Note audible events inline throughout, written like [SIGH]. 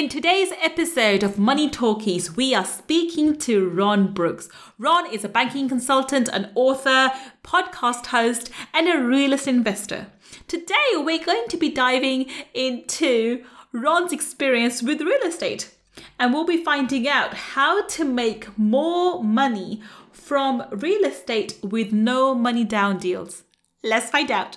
In today's episode of Money Talkies, we are speaking to Ron Brooks. Ron is a banking consultant, an author, podcast host, and a real estate investor. Today, we're going to be diving into Ron's experience with real estate, and we'll be finding out how to make more money from real estate with no money down deals. Let's find out.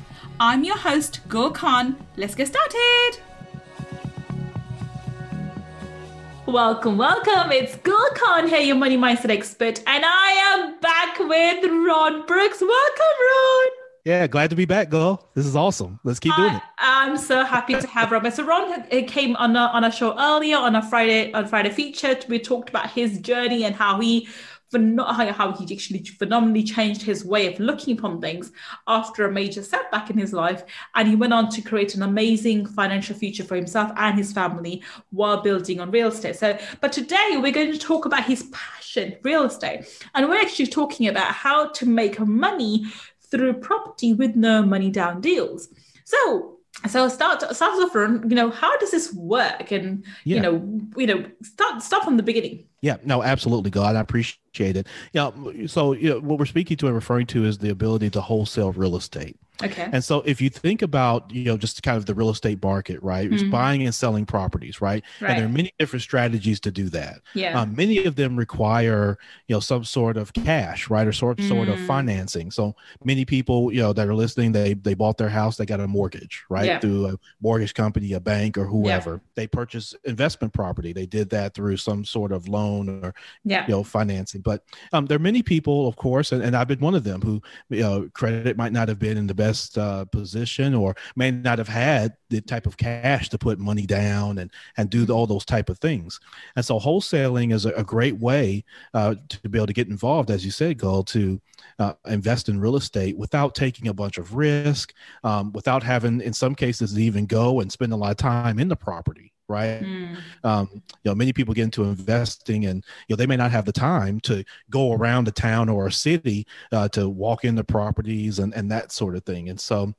I'm your host, Gul Khan. Let's get started. Welcome, welcome. It's Gul Khan here, your money mindset expert, and I am back with Ron Brooks. Welcome, Ron. Yeah, glad to be back, Gul. This is awesome. Let's keep doing it. I'm so happy to have Ron. So Ron came on a, on a show earlier on a Friday on Friday featured. We talked about his journey and how he how he actually phenomenally changed his way of looking upon things after a major setback in his life. And he went on to create an amazing financial future for himself and his family while building on real estate. So, but today we're going to talk about his passion, real estate. And we're actually talking about how to make money through property with no money down deals. So, so start start off from you know how does this work and yeah. you know you know start start from the beginning yeah no absolutely Gul i appreciate it yeah so you know, what we're speaking to and referring to is the ability to wholesale real estate Okay. And so if you think about, you know, just kind of the real estate market, right? Mm-hmm. It's buying and selling properties, right? right? And there are many different strategies to do that. Yeah. Um, many of them require, you know, some sort of cash, right? Or sort, mm. sort of mm. financing. So many people, you know, that are listening, they they bought their house, they got a mortgage, right? Yeah. Through a mortgage company, a bank, or whoever. Yeah. They purchased investment property. They did that through some sort of loan or yeah. you know, financing. But um, there are many people, of course, and, and I've been one of them who, you know, credit might not have been in the best uh, position or may not have had the type of cash to put money down and and do all those type of things and so wholesaling is a, a great way uh, to be able to get involved as you said Gul to uh, invest in real estate without taking a bunch of risk um, without having in some cases even go and spend a lot of time in the property right? Mm. Um, you know, many people get into investing, and you know they may not have the time to go around a town or a city uh, to walk into properties and and that sort of thing. And so,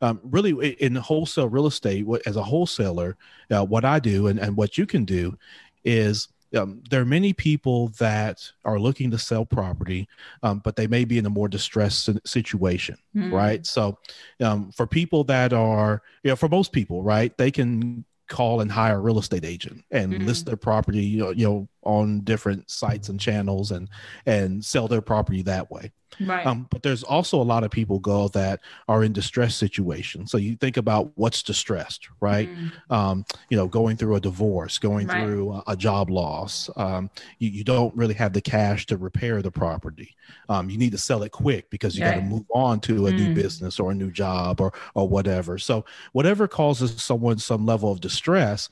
um, really, in wholesale real estate, as a wholesaler, uh, what I do and and what you can do is um, there are many people that are looking to sell property, um, but they may be in a more distressed situation, mm. right? So, um, for people that are, you know, for most people, right, they can call and hire a real estate agent and mm-hmm. list their property you know, you know on different sites and channels and and sell their property that way right um, but there's also a lot of people go that are in distress situations so you think about what's distressed right mm-hmm. um, you know going through a divorce going right. through a, a, job loss um, you, you don't really have the cash to repair the property um, you need to sell it quick because you got to move on to a mm-hmm. new mm. business or a new job or or whatever so whatever causes someone some level of distress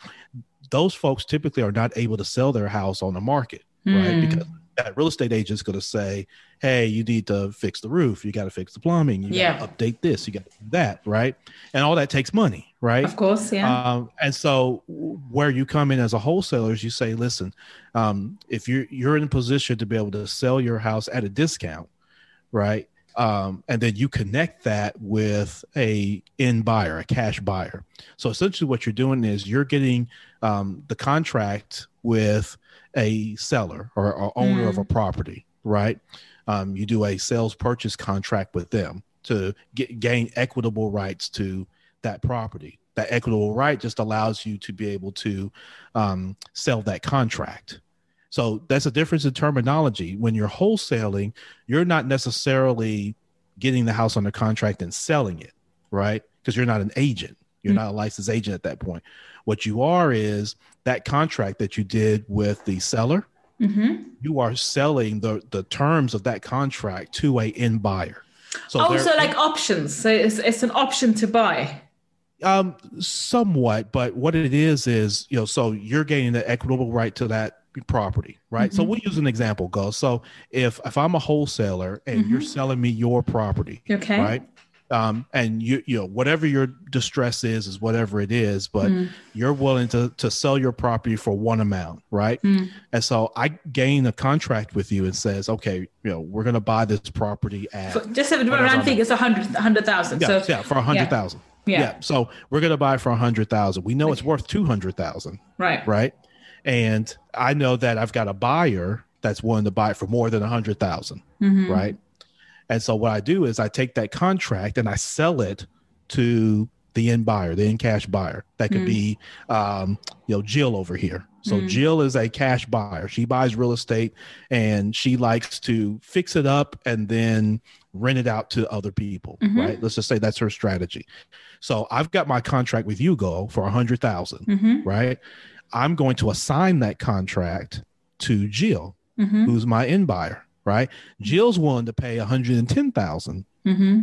those folks typically are not able to sell their house on the market, mm. right? Hmm. Because that real estate agent is going to say, "Hey, you need to fix the roof. You got to fix the plumbing. You yeah. got to update this. You got to do that, right?" And all that takes money, right? Of course, yeah. Um, and so, where you come in as a wholesaler is you say, "Listen, um, if you're you're in a position to be able to sell your house at a discount, right? um, and then you connect that with a in buyer, a cash buyer. So essentially, what you're doing is you're getting um, the contract with a seller or, or owner mm. of a mm. property, right? Um, you do a sales purchase contract with them to get, gain equitable rights to that property. That equitable right just allows you to be able to um, sell that contract. So that's a difference in terminology. When you're wholesaling, you're not necessarily getting the house under contract and selling it, right? Because you're not an agent. You're mm-hmm. not a licensed agent at that point. What you are is that contract that you did with the seller. Mm-hmm. You are selling the the terms of that contract to a end buyer. So oh, so like options. So it's, it's an option to buy. Um, somewhat, but what it is is you know, so you're gaining the equitable right to that property, right? Mm-hmm. So we'll use an example, Gul. So if if I'm a wholesaler and mm-hmm. you're selling me your property, okay, right? Um, and you you know whatever your distress is is whatever it is, but mm. you're willing to to sell your property for one amount, right? Mm. And so I gain a contract with you and says, okay, you know we're going to buy this property at for, just around think it's a hundred hundred thousand. Yeah, so, yeah, for a hundred thousand. Yeah. yeah. So we're going to buy for a hundred thousand. We know it's worth two hundred thousand. Right. Right and I know that I've got a buyer that's willing to buy it for more than a hundred thousand, mm-hmm. right? And so what I do is I take that contract and I sell it to the end buyer, the end cash buyer. That could mm-hmm. be, um, you know, Jill over here. So mm-hmm. Jill is a cash buyer. She buys real estate and she likes to fix it up and then rent it out to other people, mm-hmm. right? Let's just say that's her strategy. So I've got my contract with Hugo for a hundred thousand, mm-hmm. right? I'm going to assign that contract to Jill, mm-hmm. who's my end buyer, right? Jill's willing to pay 110,000 mm-hmm.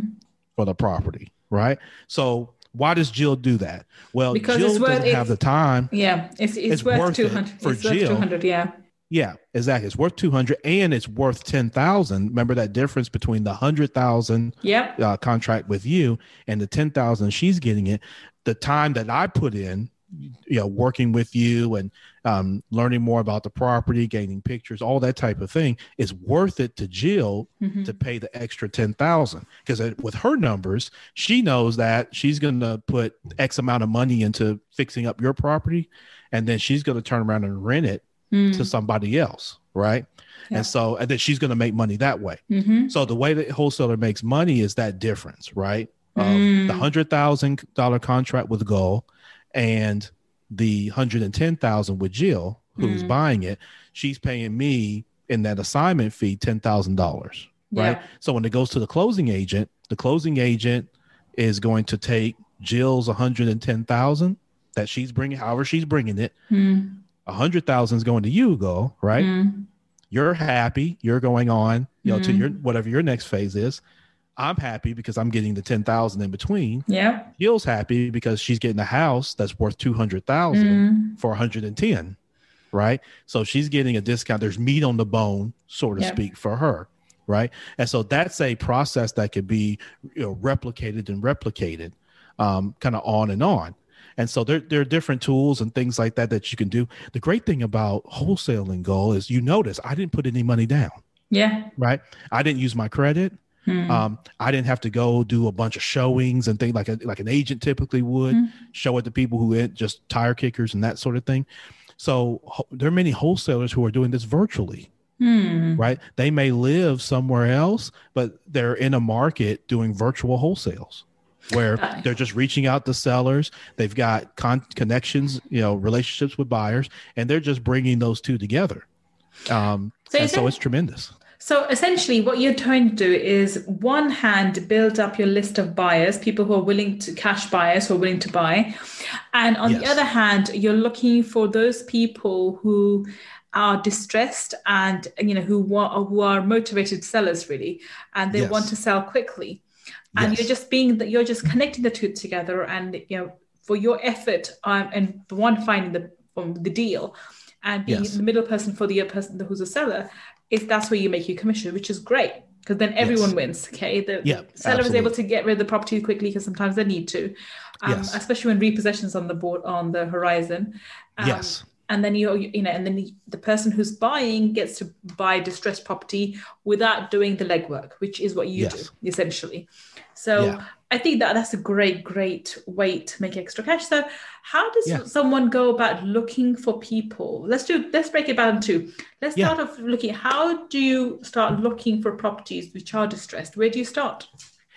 for the property, right? So why does Jill do that? Well, because Jill worth, doesn't have the time. Yeah, it's, it's, it's worth, worth 200 for Jill. 200, yeah. Yeah, exactly. It's worth 200 and it's worth 10,000. Remember that difference between the 100,000 yep. Uh, contract with you and the 10,000 she's getting it. The time that I put in you know working with you and um, learning more about the property gaining pictures all that type of thing is worth it to jill mm-hmm. to pay the extra 10000 because with her numbers she knows that she's going to put x amount of money into fixing up your property and then she's going to turn around and rent it mm. to somebody else right yeah. and so and then she's going to make money that way mm-hmm. so the way that wholesaler makes money is that difference right mm. the hundred thousand dollar contract with Gul and the 110,000 with Jill who's mm. buying it, she's paying me in that assignment fee $10,000, right? Yeah. So when it goes to the closing agent, the closing agent is going to take Jill's 110,000 that she's bringing, however she's bringing it. Mm. 100,000 is going to you, Gul, right? Mm. You're happy, you're going on, you know, to your whatever your next phase is. I'm happy because I'm getting the 10,000 in between. Yeah. Jill's happy because she's getting a house that's worth 200,000 mm. for 110. Right. So she's getting a discount. There's meat on the bone, so to yep. speak, for her. Right. And so that's a process that could be you know, replicated and replicated um, kind of on and on. And so there, there are different tools and things like that that you can do. The great thing about wholesaling Gul is you notice I didn't put any money down. Yeah. Right. I didn't use my credit. Hmm. Um, I didn't have to go do a bunch of showings and things like a, like an agent typically would hmm. show it to people who just tire kickers and that sort of thing. So ho- there are many wholesalers who are doing this virtually. Hmm. Right? They may live somewhere else, but they're in a market doing virtual wholesales where they're just reaching out to sellers. They've got con- connections, you know, relationships with buyers, and they're just bringing those two together. Um, so, and so it's tremendous. So essentially, what you're trying to do is one hand build up your list of buyers, people who are willing to cash buyers who are willing to buy, and on yes. the other hand, you're looking for those people who are distressed and you know who are who are motivated sellers really, and they yes. want to sell quickly, and yes. you're just being that you're just connecting the two together, and you know for your effort um, and one finding the um, the deal and being yes. the middle person for the person who's a seller if that's where you make your commission, which is great because then everyone yes. wins. Okay, the, yeah, seller absolutely. is able to get rid of the property quickly because sometimes they need to, um, yes. especially when repossessions on the board on the horizon. Um, yes. And then you you know, and then the person who's buying gets to buy distressed property without doing the legwork, which is what you yes. do essentially. So yeah. I think that that's a great, great way to make extra cash. So, how does yeah. someone go about looking for people? Let's do. Let's break it down into. Let's yeah. start off looking. How do you start looking for properties which are distressed? Where do you start?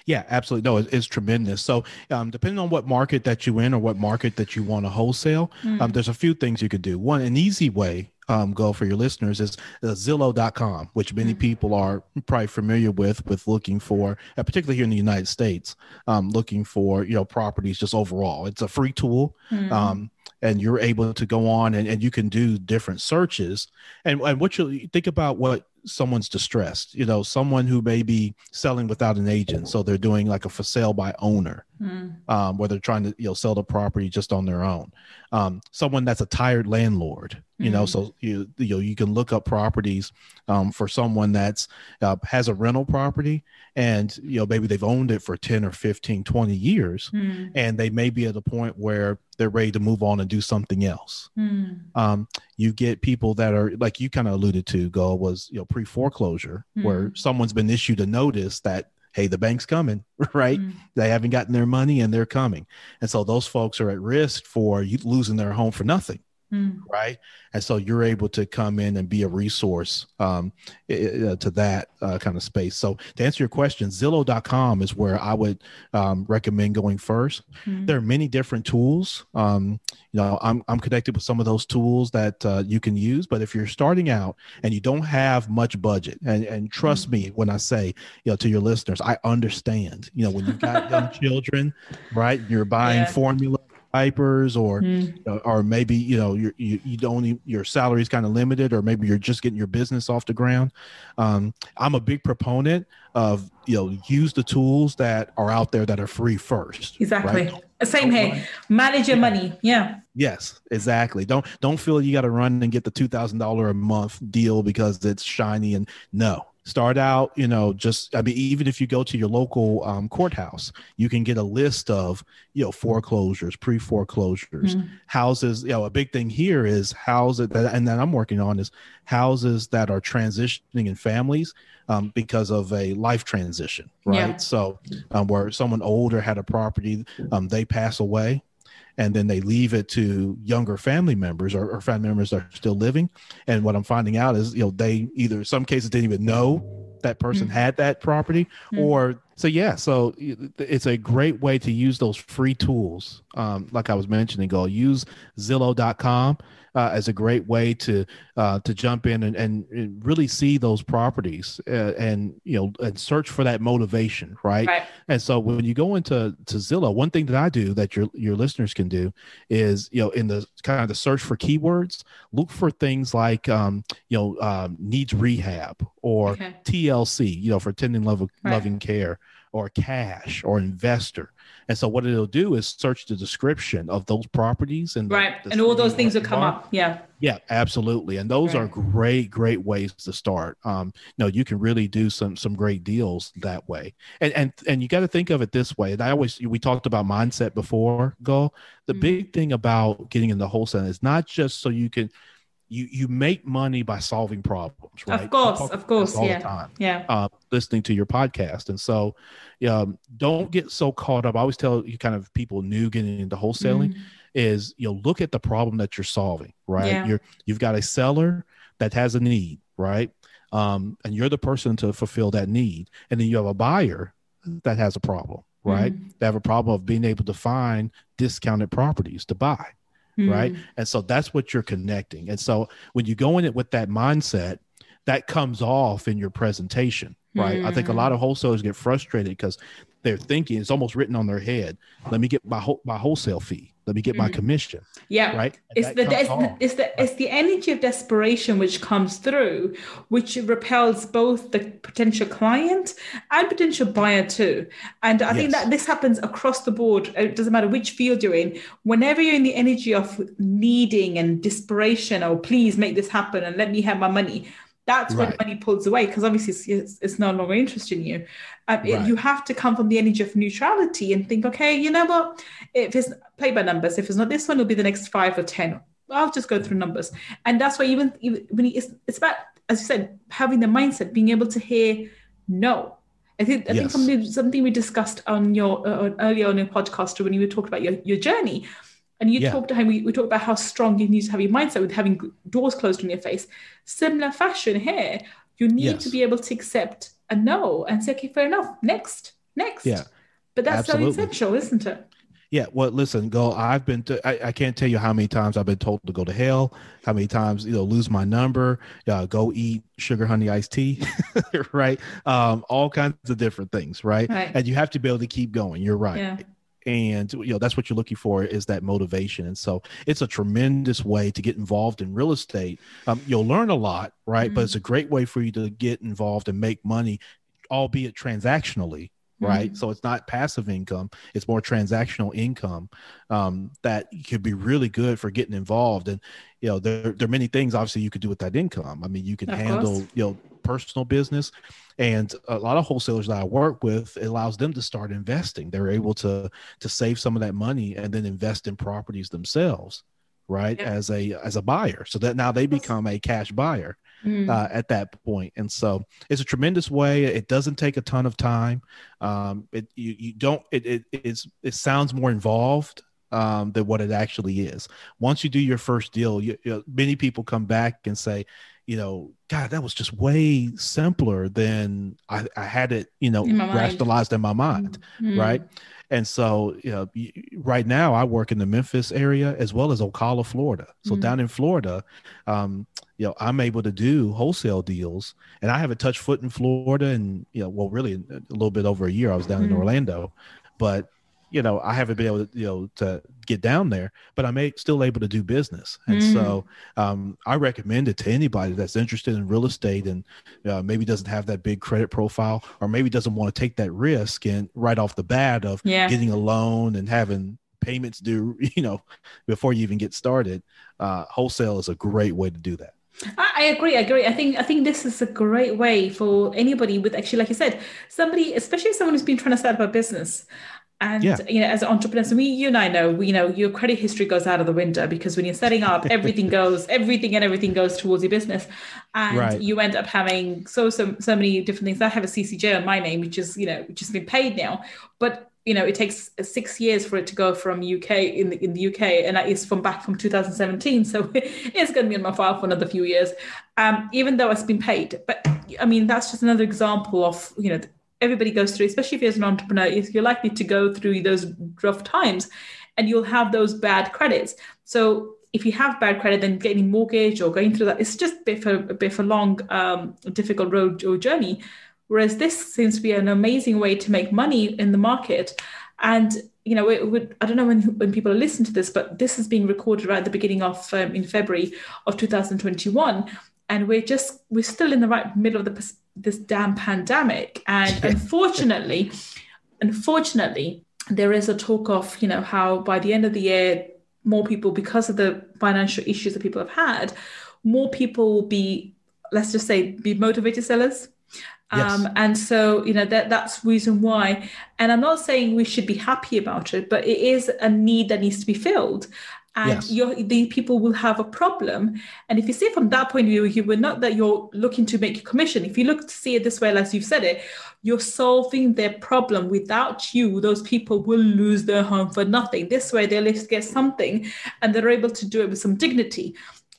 Yeah, absolutely. No, it's, it's tremendous. So, um, depending on what market that you're in or what market that you want to wholesale, mm. um, there's a few things you could do. One, an easy way um, Gul for your listeners is uh, Zillow.com, which many mm-hmm. people are probably familiar with, with looking for, uh, particularly here in the United States, um, looking for you know properties just overall. It's a free tool. Mm-hmm. Um, and you're able to go on and, and you can do different searches and, and what you think about what someone's distressed you know someone who may be selling without an agent so they're doing like a for sale by owner mm. um, where they're trying to you know sell the property just on their own um, someone that's a tired landlord you mm. know so you you know you can look up properties um, for someone that's uh, has a rental property and you know maybe they've owned it for 10 or 15 20 years mm. and they may be at a point where they're ready to move on and do something else mm. um, you get people that are like you kind of alluded to Gul was you know pre foreclosure mm. where someone's been issued a notice that hey the bank's coming [LAUGHS] right mm. they haven't gotten their money and they're coming and so those folks are at risk for losing their home for nothing mm. right? And so you're able to come in and be a resource um, to that uh, kind of space. So to answer your question, Zillow.com is where I would um, recommend going 1st mm. There are many different tools. Um, you know, I'm, I'm connected with some of those tools that uh, you can use, but if you're starting out and you don't have much budget, and, and trust mm. me when I say, you know, to your listeners, I understand, you know, when you've got young [LAUGHS] children, right? You're buying yeah. formula diapers or mm. or maybe you know you you don't your salary is kind of limited or maybe you're just getting your business off the ground. Um, i'm a big proponent of you know use the tools that are out there that are free first exactly. Right? same here. manage your money. Yeah. Yes exactly. Don't don't feel you got to run and get the $2000 a month deal because it's shiny and no start out you know just i mean even if you go to your local um, courthouse you can get a list of you know foreclosures pre-foreclosures mm-hmm. houses you know a big thing here is houses that and that i'm working on is houses that are transitioning in families um, because of a life transition right yeah. so um, where someone older had a property um, they pass away and then they leave it to younger family members or, or, family members that are still living. And what I'm finding out is, you know, they either some cases didn't even know that person mm-hmm. had that property, mm-hmm. or so yeah. So it's a great way to use those free tools, um, like I was mentioning. Go use Zillow.com uh, as a great way to uh, to jump in and, and really see those properties uh, and you know and search for that motivation, right? right? And so when you go into to Zillow, one thing that I do that your your listeners can do is you know in the kind of the search for keywords, look for things like um, you know um, needs rehab or okay. TLC, you know for tending love, right. loving care or cash or investor and so what it'll do is search the description of those properties and right, the, the and all those things will come up. Yeah. Yeah, absolutely. And those right. are great, great ways to start. Um, you know, you can really do some some great deals that way. And and and you got to think of it this way. And I always we talked about mindset before. Gul. The mm-hmm. big thing about getting in the wholesale is not just so you can you you make money by solving problems, right? Of course, of course, yeah, yeah. Uh, listening to your podcast, and so um, don't get so caught up. I always tell you, kind of people new getting into wholesaling, mm-hmm. is you know look at the problem that you're solving, right? Yeah. You're you've got a seller that has a need, right? Um, and you're the person to fulfill that need, and then you have a buyer that has a problem, right? Mm-hmm. They have a problem of being able to find discounted properties to buy mm. right? And so that's what you're connecting. And so when you go in it with that mindset, that comes off in your presentation, right? Mm. I think a lot of hmm. wholesalers get frustrated because they're thinking it's almost written on their head. Let me get my my wholesale fee. Let me get my mm-hmm. commission. Yeah. Right. it's the, it's the, it's the it's the energy of desperation which comes through, which repels both the potential client and potential buyer too. And I yes. think that this happens across the board. It doesn't matter which field you're in. Whenever you're in the energy of needing and desperation, oh please make this happen and let me have my money that's right. when money pulls away because obviously it's, it's, no longer interested in you. Um, right. it, you have to come from the energy of neutrality and think, okay, you know what? If it's play by numbers, if it's not this one, it'll be the next five or ten. I'll just go through numbers, and that's why even, even when it's, it's about, as you said, having the mindset, being able to hear no. I think I yes. think something something we discussed on your uh, earlier on your podcast when you were talking about your, your journey and you yeah. talked to him, we, we talked about how strong you need to have your mindset with having doors closed on your face. Similar fashion here, you need yes. to be able to accept a no and say, okay, fair enough, next, next. Yeah. But that's Absolutely. so essential, isn't it? Yeah, well, listen, Gul. I've been. To, I, I can't tell you how many times I've been told to go to hell. How many times you know lose my number. Uh, go eat sugar honey iced tea, [LAUGHS] right? Um, all kinds of different things, right? right? And you have to be able to keep going. You're right. Yeah and you know that's what you're looking for is that motivation. And so it's a tremendous way to get involved in real estate. Um, you'll learn a lot right? Mm-hmm. but it's a great way for you to get involved and make money albeit transactionally right? Mm-hmm. so it's not passive income it's more transactional income um, that could be really good for getting involved. And you know there, there are many things obviously you could do with that income. I mean you can of handle course. you know personal business. And a lot of wholesalers that i work with it allows them to start investing. They're able to to save some of that money and then invest in properties themselves right yeah. as a as a buyer. So that now they become a cash buyer mm. uh, at that point and so it's a tremendous way it doesn't take a ton of time um it you, you don't it, it it's it sounds more involved um, than what it actually is. Once you do your first deal, you, you know, many people come back and say, you know, Gul, that was just way simpler than I, I had it, you know, in rationalized in my mind, mm-hmm. right? And so, you know, right now I work in the Memphis area as well as Ocala, Florida. So mm-hmm. down in Florida, um, you know, I'm able to do wholesale deals, and I haven't touched foot in Florida, and you know, well, really a little bit over a year. I was down mm-hmm. in Orlando, but you know, I haven't been able to, you know, to get down there, but I'm a, still able to do business. And mm. so um, I recommend it to anybody that's interested in real estate and uh, maybe doesn't have that big credit profile or maybe doesn't want to take that risk and right off the bat of yeah. getting a loan and having payments due, [LAUGHS] you know, before you even get started. Uh, wholesale is a great way to do that. I agree. I agree. I think I think this is a great way for anybody with actually, like you said, somebody, especially someone who's been trying to start up a business. And yeah. you know, as entrepreneurs, we you and I know, we you know your credit history goes out of the window because when you're setting up, [LAUGHS] everything goes, everything and everything goes towards your business, and right. you end up having so so so many different things. I have a CCJ on my name, which is you know which has been paid now, but you know it takes six years for it to go from UK in the in the UK, and that is from back from 2017. [LAUGHS] So it's going to be on my file for another few years, um, even though it's been paid. But I mean that's just another example of you know everybody goes through, especially if you're an entrepreneur, you're likely to go through those rough times and you'll have those bad credits. So if you have bad credit, then getting mortgage or going through that, it's just a bit for a bit for long, um, difficult road or journey. Whereas this seems to be an amazing way to make money in the market. And you know, it would, I don't know when when people are listening to this, but this is being recorded right at the beginning of um, in February of 2021, and we're just we're still in the right middle of the this damn pandemic. And unfortunately, unfortunately, there is a talk of, you know, how by the end of the year, more people, because of the financial issues that people have had, more people will be, let's just say, be motivated sellers. Yes. Um, and so, you know, that that's reason why. And I'm not saying we should be happy about it, but it is a need that needs to be filled and yes. the people will have a problem. And if you see it from that point of view, you will not that you're looking to make a commission. If you look to see it this way, as you've said it, you're solving their problem. Without you, those people will lose their home for nothing. This way, they at least get something, and they're able to do it with some dignity.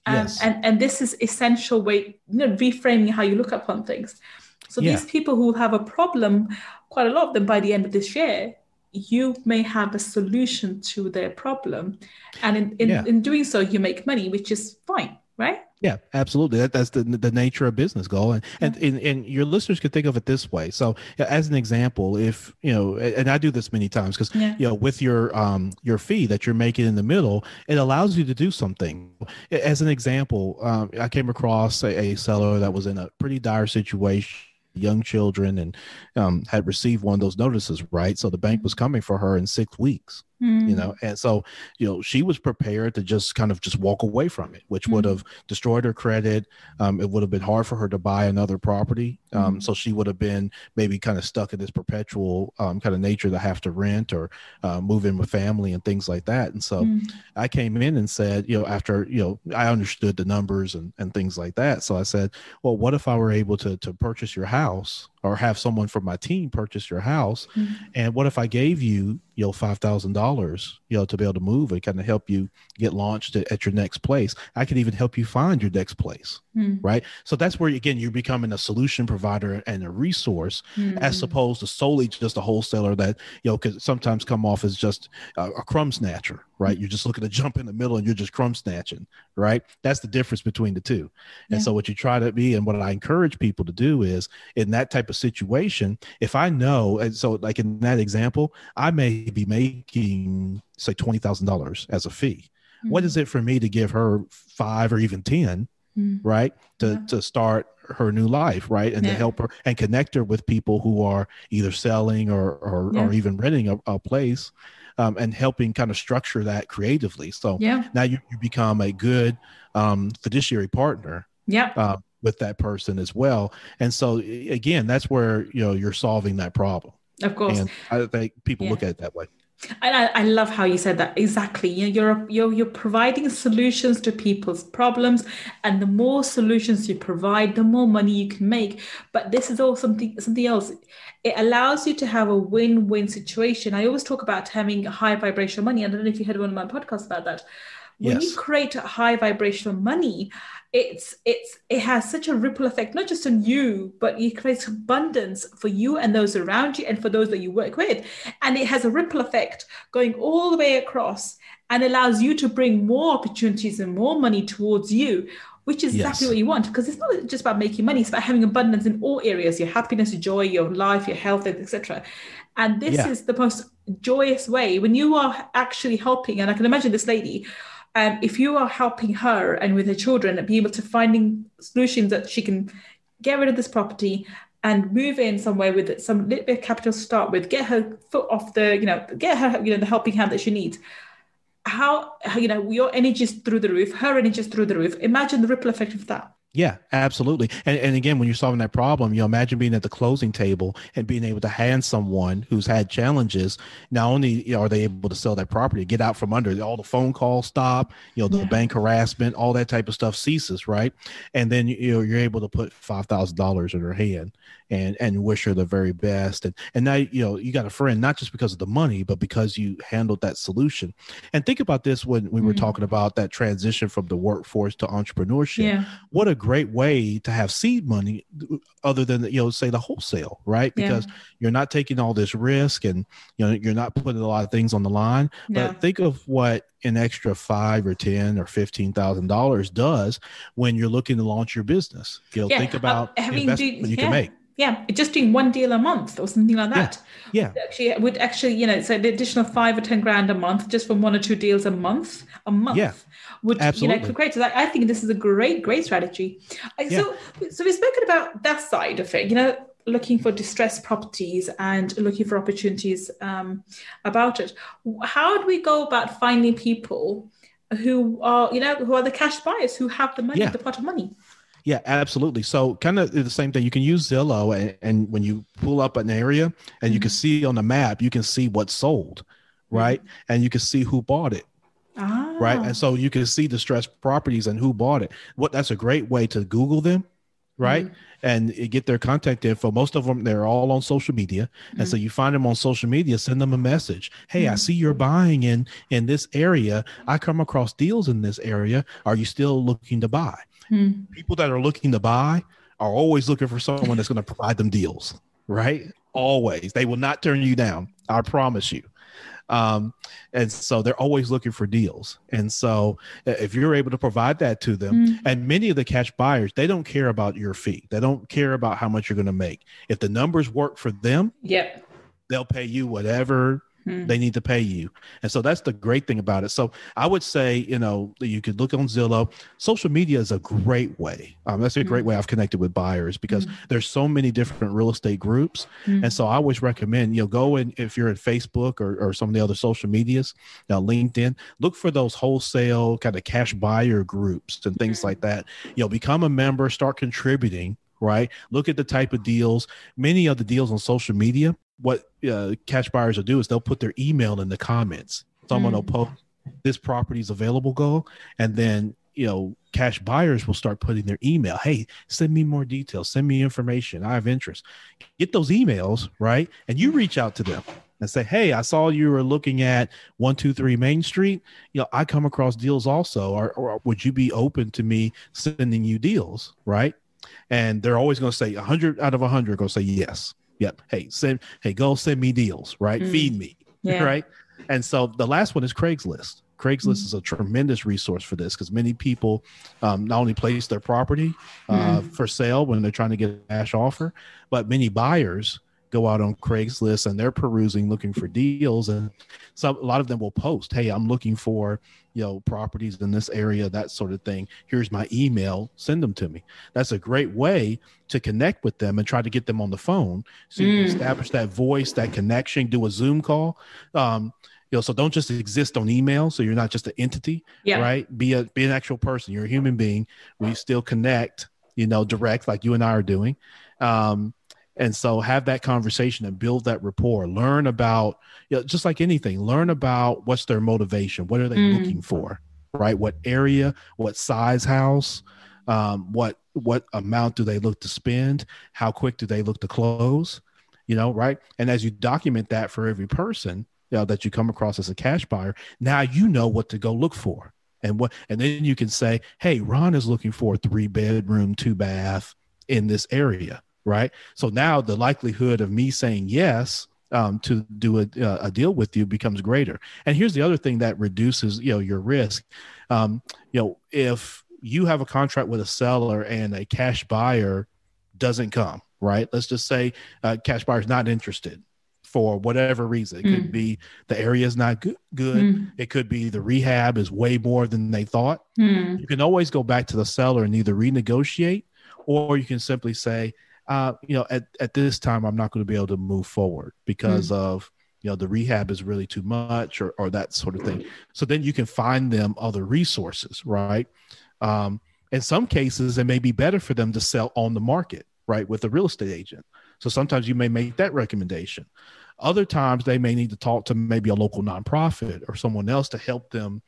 Um, yes. and and this is essential way, you know, reframing how you look upon things. So yeah. these people who have a problem, quite a lot of them by the end of this year, you may have a solution to their problem. And in, in, yeah. in doing so, you make money, which is fine, right? Yeah, absolutely. That, that's the the nature of business Gul, and, and and and your listeners could think of it this way. So, as an example, if you know, and I do this many times because yeah. you know, with your um your fee that you're making in the middle, it allows you to do something. As an example, um, I came across a, a seller that was in a pretty dire situation young children and um, had received one of those notices, right? So the bank was coming for her in six weeks mm. you know and so you know she was prepared to just kind of just walk away from it which mm. would have destroyed her credit um, it would have been hard for her to buy another property um, mm. so she would have been maybe kind of stuck in this perpetual um, kind of nature to have to rent or uh, move in with family and things like that and so mm. i came in and said you know after you know i understood the numbers and, and things like that so i said well what if i were able to to purchase your house or have someone from my team purchase your house. Mm-hmm. and what if i gave you you know five thousand dollars you know to be able to move and kind of help you get launched at, at your next place? I could even help you find your next place mm. right so that's where again you're becoming a solution provider and a resource mm. as opposed to solely just a wholesaler that you know could sometimes come off as just a, a crumb snatcher right? You're just looking to jump in the middle and you're just crumb snatching, right? That's the difference between the two. And yeah. so what you try to be and what I encourage people to do is in that type of situation, if I know, and so like in that example, I may be making say twenty thousand dollars as a fee. What is it for me to give her five or even 10 mm-hmm. right? To yeah. to start her new life, right? And yeah. to help her and connect her with people who are either selling or or, yeah. or even renting a, a place. Um, and helping kind of structure that creatively. So yeah. now you, you become a good um, fiduciary partner. Yeah. Uh, with that person as well. And so again, that's where you know you're solving that problem. Of course. And I think people look at it that way. And I, I, love how you said that exactly. You know, you're you're you're providing solutions to people's problems, and the more solutions you provide, the more money you can make. But this is all something something else. It allows you to have a win-win situation. I always talk about having high vibrational money. I don't know if you heard one of my podcasts about that. When yes. you create high vibrational money, it's it's it has such a ripple effect not just on you but it creates abundance for you and those around you and for those that you work with and it has a ripple effect going all the way across and allows you to bring more opportunities and more money towards you which is exactly yes. what you want because it's not just about making money it's about having abundance in all areas your happiness your joy your life your health etc and this yeah. is the most joyous way when you are actually helping and i can imagine this lady um, if you are helping her and with her children be able to finding solutions that she can get rid of this property and move in somewhere with some little bit of capital to start with, get her foot off the, you know, get her, you know, the helping hand that she needs. How, you know, your energy is through the roof, her energy is through the roof. Imagine the ripple effect of that. Yeah, absolutely. And, and again, when you're solving that problem, you know, imagine being at the closing table and being able to hand someone who's had challenges. Not only you know, are they able to sell that property, get out from under all the phone calls stop, you know, the yeah. bank harassment, all that type of stuff ceases, right? And then you know you're able to put five thousand dollars in her hand and and wish her the very best. And and now you know you got a friend not just because of the money, but because you handled that solution. And think about this when we were mm-hmm. talking about that transition from the workforce to entrepreneurship. Yeah. What a great way to have seed money other than you know say the wholesale right because yeah. you're not taking all this risk and you know you're not putting a lot of things on the line no. but think of what an extra five or ten or fifteen thousand dollars does when you're looking to launch your business you know yeah. think about uh, investment do, you yeah. can make yeah, just doing one deal a month or something like that. Yeah. yeah. Actually, would actually, you know, so the additional five or ten grand a month just from one or two deals a month, a month. Yeah. Would Absolutely. you know create? So I think this is a great, great strategy. Yeah. So, so we've spoken about that side of it. You know, looking for distressed properties and looking for opportunities um, about it. How do we go about finding people who are, you know, who are the cash buyers who have the money, yeah. the pot of money? Yeah, absolutely. So kind of the same thing. You can use Zillow and, and when you pull up an area and mm-hmm. you can mm-hmm. see on the map, you can see what's sold, right? Mm-hmm. And you can see who bought it. Ah. Right. And so you can see distressed properties and who bought it. What that's a great way to Google them, right? Mm-hmm. And get their contact info. Most of them, they're all on social media. And mm-hmm. so you find them on social media, send them a message. Hey, I mm-hmm. see you're buying in in this area. I come across deals in this area. Are you still looking to buy? Hmm. People that are looking to buy are always looking for someone that's going to provide them deals, right? Always. They will not turn you down. I promise you. Um, and so they're always looking for deals. And so if you're able to provide that to them, mm. and many of the cash buyers, they don't care about your fee. They don't care about how much you're going to make. If the numbers work for them, yep. they'll pay you whatever Hmm. They need to pay you. And so that's the great thing about it. So I would say, you know, you could look on Zillow. Social media is a great way. Um, that's a hmm. great way I've connected with buyers because hmm. there's so many different real estate groups. And so I always recommend, you know, go and if you're in Facebook or, or some of the other social medias, you know, LinkedIn, look for those wholesale kind of cash buyer groups and things like that. You know, become a member, start contributing right? Look at the type of deals. Many of the deals on social media what uh, cash buyers will do is they'll put their email in the comments. Someone mm. will post this property is available, go, and then you know cash buyers will start putting their email. Hey, send me more details. Send me information. I have interest. Get those emails right, and you reach out to them and say, "Hey, I saw you were looking at one two three Main Street. You know, I come across deals also. Or, or would you be open to me sending you deals? Right?" And they're always going to say 100 out of 100 going to say yes. Yep. Hey, send hey, go send me deals, right? Mm. Feed me. [LAUGHS] Yeah. Right. And so the last one is Craigslist. Craigslist mm-hmm. is a tremendous resource for this because many people um, not only place their property uh, mm-hmm. for sale when they're trying to get a cash offer, but many buyers go out on Craigslist and they're perusing looking for deals and so a lot of them will post hey I'm looking for you know properties in this area that sort of thing. Here's my email send them to me. That's a great way to connect with them and try to get them on the phone so you mm. establish that voice that connection do a zoom call. Um, you know so don't just exist on email so you're not just an entity yeah. right? Be a be an actual person. You're a human being. We still connect you know direct like you and i are doing. Um, and so have that conversation and build that rapport. Learn about you know, just like anything learn about what's their motivation. What are they mm. looking for right? What area what size house um, what what amount do they look to spend? How quick do they look to close? You know right? And as you document that for every person you know, that you come across as a cash buyer now you know what to go look for. And what and then you can say hey ron is looking for a three bedroom two bath in this area right? So now the likelihood of me saying yes um, to do a, a, deal with you becomes greater. And here's the other thing that reduces you know your risk. Um, you know, if you have a contract with a seller and a cash buyer doesn't come, right? Let's just say uh, cash buyer is not interested for whatever reason. It mm. could be the area is not good. good. Mm. It could be the rehab is way more than they thought. Mm. You can always go back to the seller and either renegotiate or you can simply say, uh, you know, at, at this time, I'm not going to be able to move forward because mm. of, you know, the rehab is really too much or, or that sort of thing. So then you can find them other resources, right? Um, in some cases, it may be better for them to sell on the market, right, with a real estate agent. So sometimes you may make that recommendation. Other times they may need to talk to maybe a local nonprofit or someone else to help them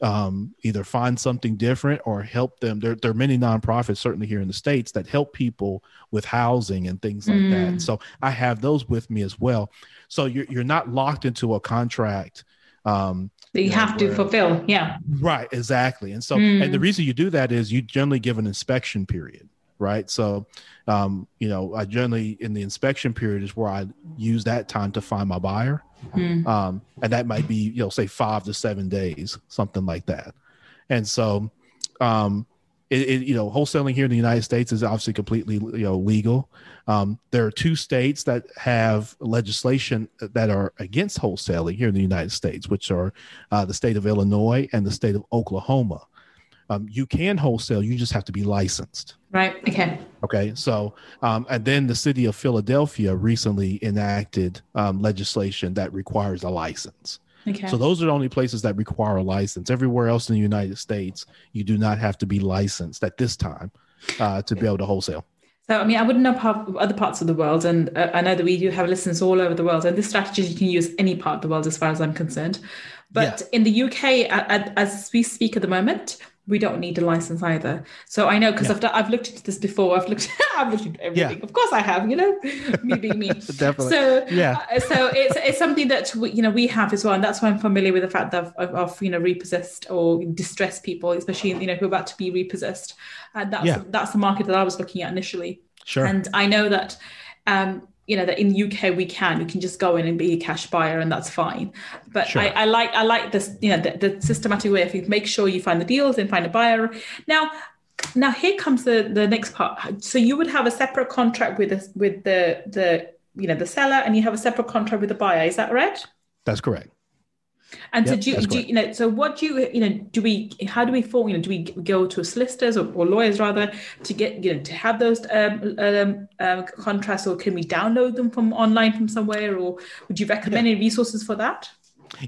um, either find something different or help them. There, there, are many nonprofits, certainly here in the States, that help people with housing and things like mm. that. So I have those with me as well. So you're, you're not locked into a contract um that you, know, have to where, fulfill yeah right exactly and so mm. and the reason you do that is you generally give an inspection period right? So, um, you know, I generally in the inspection period is where I use that time to find my buyer, mm. um, and that might be you know say five to seven days, something like that. And so, um, it, it, you know, wholesaling here in the United States is obviously completely you know legal. Um, there are two states that have legislation that are against wholesaling here in the United States, which are uh, the state of Illinois and the state of Oklahoma. Um, you can wholesale, you just have to be licensed. Right. Okay. Okay. So, um, and then the city of Philadelphia recently enacted um, legislation that requires a license. Okay. So those are the only places that require a license. Everywhere else in the United States, you do not have to be licensed at this time uh, to be able to wholesale. So, I mean, I wouldn't know how other parts of the world, and uh, I know that we do have listeners all over the world, and this strategy you can use any part of the world, as far as I'm concerned. But yeah. in the UK, as we speak at the moment, we don't need a license either. So I know because yeah. I've I've looked into this before. I've looked [LAUGHS] I've looked into everything. Yeah. Of course I have. You know, [LAUGHS] me being me. [LAUGHS] Definitely. So yeah. Uh, so it's it's something that we, you know we have as well, and that's why I'm familiar with the fact that of, of you know repossessed or distressed people, especially you know who are about to be repossessed. And that's yeah. that's the market that I was looking at initially. Sure. And I know that um, you know that in the UK we can you can just go in and be a cash buyer and that's fine. But sure. I, I, like I like this you know the, the systematic way if you make sure you find the deals and find a buyer. Now now here comes the the next part. So you would have a separate contract with the with the the you know the seller and you have a separate contract with the buyer. Is that right? That's correct. And yep, so do, you, do you, you, know, so what do you, you know, do we, how do we form, you know, do we go to solicitors or, or lawyers rather to get, you know, to have those um, um, um, contracts or can we download them from online from somewhere or would you recommend yeah. any resources for that?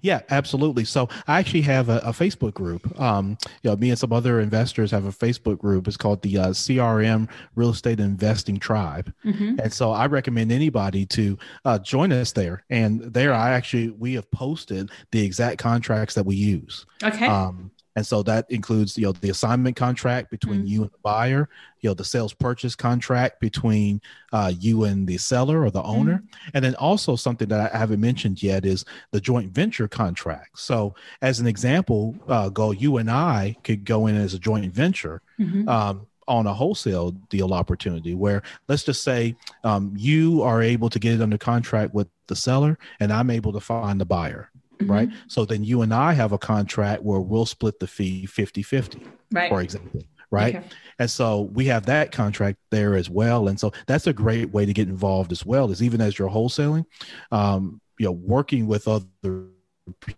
Yeah, absolutely. So I actually have a, a Facebook group. Um, you know, me and some other investors have a Facebook group. It's called the uh, CRM Real Estate Investing Tribe, mm-hmm. and so I recommend anybody to uh, join us there. And there, I actually we have posted the exact contracts that we use. Okay. Um, and so that includes you know the assignment contract between mm-hmm. you and the buyer you know the sales purchase contract between uh, you and the seller or the owner mm-hmm. and then also something that i haven't mentioned yet is the joint venture contract so as an example uh, Gul you and i could go in as a joint venture mm-hmm. um, on a wholesale deal opportunity where let's just say um, you are able to get it under contract with the seller and i'm able to find the buyer mm-hmm. right? So then you and I have a contract where we'll split the fee 50 50, right. for example, right? Okay. And so we have that contract there as well. And so that's a great way to get involved as well, is even as you're wholesaling, um, you know, working with other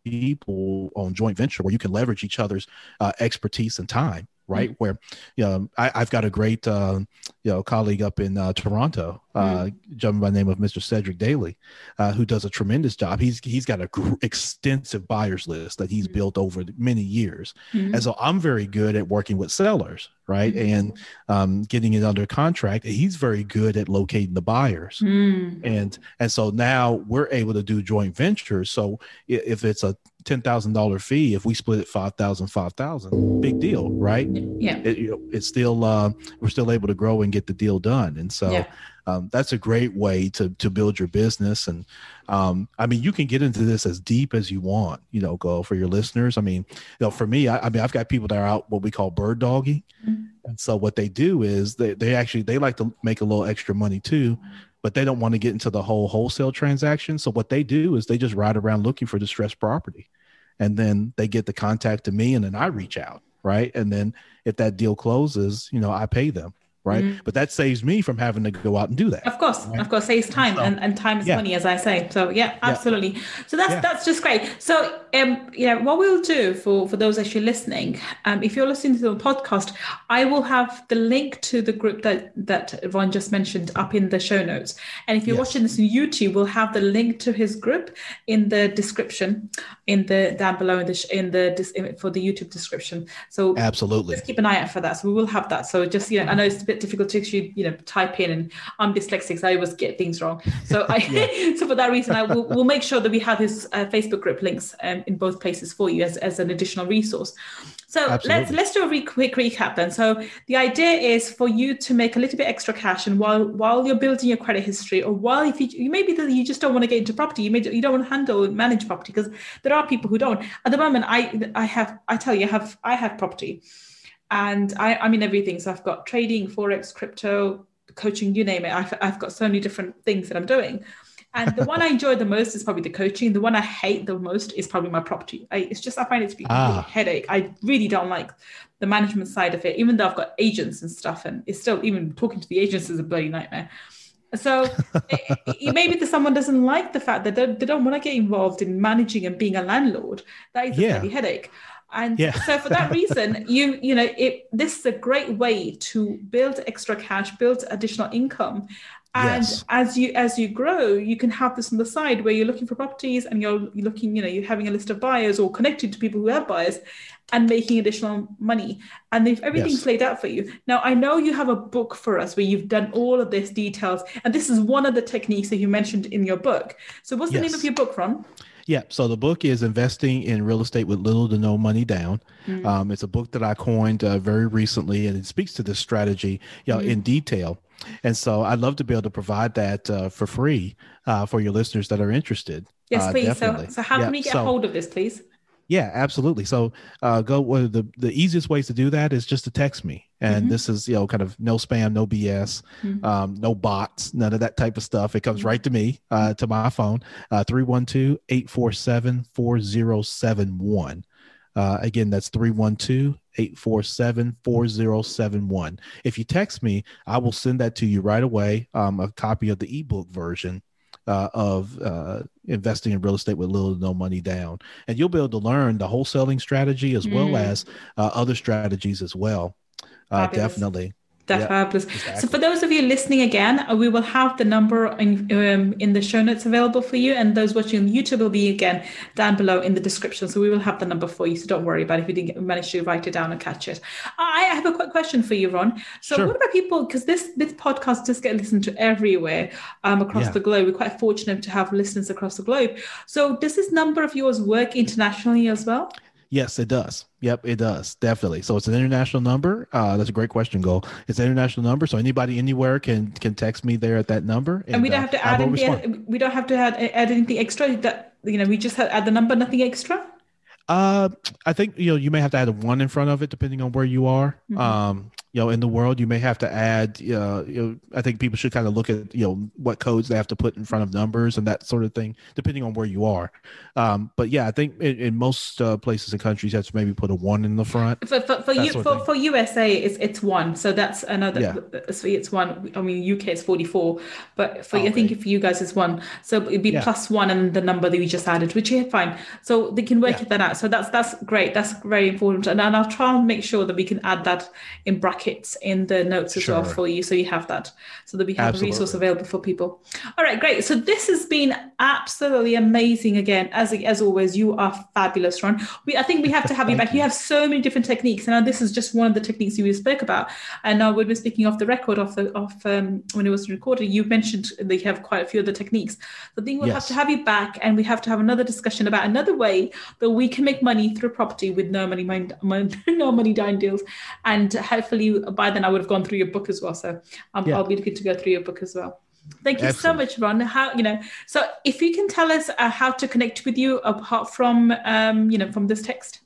people on joint venture where you can leverage each other's uh, expertise and time right? Mm-hmm. Where, you know, I, have got a great, uh, you know, colleague up in uh, Toronto, uh, mm-hmm. gentleman by the name of Mr. Cedric Daly, uh, who does a tremendous job. He's he's got a gr- extensive buyers list that he's mm-hmm. built over many years, mm-hmm. and so I'm very good at working with sellers, right, mm-hmm. and um, getting it under contract. He's very good at locating the buyers, mm. and and so now we're able to do joint ventures. So if it's a ten thousand dollar fee. If we split it five thousand, five thousand, big deal, right? Yeah. It, you know, it's still uh, we're still able to grow and get the deal done, and so yeah. um, that's a great way to to build your business. And um, I mean, you can get into this as deep as you want. You know, go for your listeners. I mean, you know, for me, I, I mean, I've got people that are out what we call bird dogging. Mm-hmm. And so what they do is they, they actually they like to make a little extra money too but they don't want to get into the whole wholesale transaction. So what they do is they just ride around looking for distressed property and then they get the contact to me and then I reach out, right? And then if that deal closes, you know, I pay them right? Mm-hmm. But that saves me from having to go out and do that. Of course, right? of course, saves time, so, and, and time is yeah. money, as I say. So yeah, absolutely. Yeah. So that's yeah. that's just great. So um, you know, what we'll do for for those actually listening, um, if you're listening to the podcast, I will have the link to the group that that Ron just mentioned up in the show notes, and if you're yes. watching this on YouTube, we'll have the link to his group in the description, in the down below in the in the for the YouTube description. So absolutely, just keep an eye out for that. So we will have that. So just you know, I know it's a bit bit difficult to actually, you know, type in and I'm dyslexic, so I always get things wrong. So I, [LAUGHS] [LAUGHS] so for that reason, I will we'll make sure that we have his uh, Facebook group links um, in both places for you as, as an additional resource. So Absolutely. let's let's do a re- quick recap then. So the idea is for you to make a little bit extra cash, and while while you're building your credit history, or while if you, you maybe that you just don't want to get into property, you may you don't want to handle and manage property because there are people who don't. At the moment, I I have I tell you I have I have property and I, I'm in everything. So I've got trading, forex, crypto, coaching, you name it. I've, I've got so many different things that I'm doing. And the one I enjoy the most is probably the coaching. The one I hate the most is probably my property. I, it's just I find it to be ah. a headache. I really don't like the management side of it, even though I've got agents and stuff, and it's still even talking to the agents is a bloody nightmare. So it, it, maybe the, someone doesn't like the fact that they, they don't want to get involved in managing and being a landlord. That is a yeah. bloody headache. And yeah. so for that reason, [LAUGHS] you you know it this is a great way to build extra cash, build additional income. And yes. as you as you grow, you can have this on the side where you're looking for properties and you're, you're looking, you know, you're having a list of buyers or connected to people who have buyers and making additional money. And if everything's yes. laid out for you. Now I know you have a book for us where you've done all of this details, and this is one of the techniques that you mentioned in your book. So what's yes. the name of your book, Ron? Yeah. So the book is Investing in Real Estate with Little to No Money Down. Mm-hmm. Um, it's a book that I coined uh, very recently, and it speaks to this strategy you know, mm-hmm. in detail. And so I'd love to be able to provide that uh, for free uh, for your listeners that are interested. Yes, uh, please. So, so how yeah. can we get so, hold of this, please? Yeah, absolutely. So uh, go well, the the easiest ways to do that is just to text me, and mm-hmm. this is you know kind of no spam, no BS, mm-hmm. um, no bots, none of that type of stuff. It comes mm-hmm. right to me uh, to my phone, uh, 312-847-4071. Uh, again, that's 312-847-4071. If you text me, I will send that to you right away. Um, a copy of the ebook version uh, of uh, investing in real estate with little to no money down. And you'll be able to learn the wholesaling strategy as mm. well as uh, other strategies as well. Uh, definitely. That's fabulous. Exactly. So for those of you listening again, uh, we will have the number in, um, in the show notes available for you, and those watching on YouTube will be again down below in the description. So we will have the number for you. So don't worry about it if you didn't get, manage to write it down and catch it. I have a quick question for you, Ron. So sure. what about people? Because this this podcast does get listened to everywhere um, across yeah. the globe. We're quite fortunate to have listeners across the globe. So does this number of yours work internationally as well? Yes, it does. Yep, it does. Definitely. So it's an international number. Uh, that's a great question, Gul. It's an international number, so anybody anywhere can can text me there at that number. And, and we don't uh, have to add anything. We don't have to add, add anything extra. That you know, we just add the number, nothing extra. Uh, I think you know you may have to add a one in front of it depending on where you are. Mm-hmm. Um, you know in the world you may have to add uh, you know i think people should kind of look at you know what codes they have to put in front of numbers and that sort of thing depending on where you are. Um, but yeah i think in, in most uh, places and countries you have to maybe put a one in the front. For for, for, you, for, for, usa it's it's one. So that's another yeah. it's one i mean uk is 44 but for oh, i think for you guys it's one. So it'd be yeah. plus one and the number that we just added which is fine. So they can work yeah. that out. So that's that's great. That's very important. And, and i'll try and make sure that we can add that in brackets in the notes as sure. well for you. So you have that so that we have Absolutely. a resource available for people. All right, great. So this has been absolutely amazing again. As as always, you are fabulous, Ron. We I think we have to have [LAUGHS] you back. You. you have so many different techniques. And this is just one of the techniques you spoke about. And now when we're speaking off the record of the of um, when it was recorded, you mentioned that you have quite a few of the techniques. So I think we'll yes. have to have you back and we have to have another discussion about another way that we can make money through property with no money mind [LAUGHS] no money down deals. And hopefully by then I would have gone through your book as well. So um, yeah. I'll be looking to go through your book as well. Thank you so much, Ron. How you know? So if you can tell us uh, how to connect with you apart from um, you know from this text.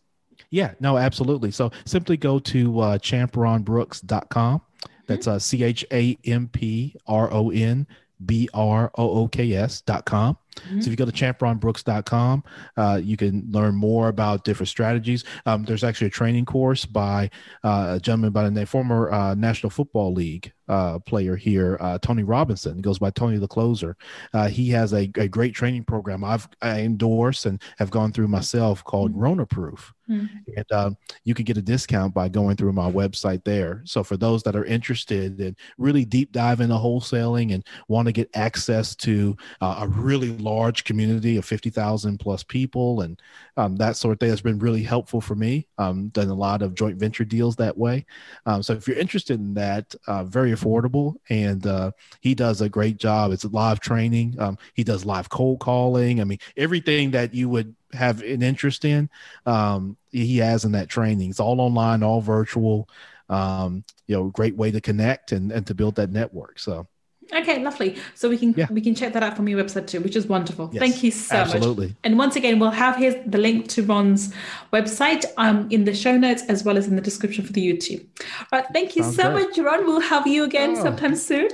Yeah, no, absolutely. So simply go to uh, champronbrooks.com. That's uh, C H A M P R O N B R O O K S dot com. Mm-hmm. So if you go to champronbrooks.com, uh, you can learn more about different strategies. Um, there's actually a training course by uh, a gentleman by the name, former uh, National Football League uh, player here, uh, Tony Robinson. He goes by Tony the Closer. Uh, he has a, a, great training program I've I endorse and have gone through myself called mm-hmm. Rona Proof. Mm-hmm. And um, you can get a discount by going through my website there. So for those that are interested in really deep dive into wholesaling and want to get access to a really large community of 50,000 plus people and um, that sort of thing has been really helpful for me. Um, done a lot of joint venture deals that way. Um, so if you're interested in that, uh, very affordable and uh, he does a great job. It's live training. Um, he does live cold calling. I mean, everything that you would have an interest in, um, he has in that training. It's all online, all virtual. Um, you know, great way to connect and, and to build that network. So Okay, lovely. So we can yeah. we can check that out from your website too, which is wonderful. Yes, Thank you so much. absolutely. much. And once again, we'll have here the link to Ron's website um, in the show notes as well as in the description for the YouTube. All right, thank you Sounds so great. much, Ron. We'll have you again oh. sometime soon.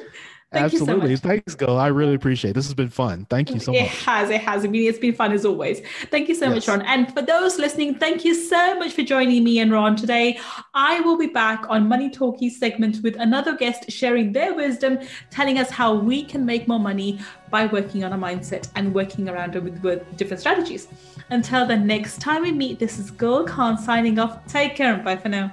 Thank Absolutely. So Thanks, Gul. I really appreciate it. This has been fun. Thank you so much. It has. It has. I mean, it's been fun as always. Thank you so yes. much, Ron. And for those listening, thank you so much for joining me and Ron today. I will be back on Money Talkie segment with another guest sharing their wisdom, telling us how we can make more money by working on a mindset and working around it with, with different strategies. Until the next time we meet, this is Gul Khan signing off. Take care and bye for now.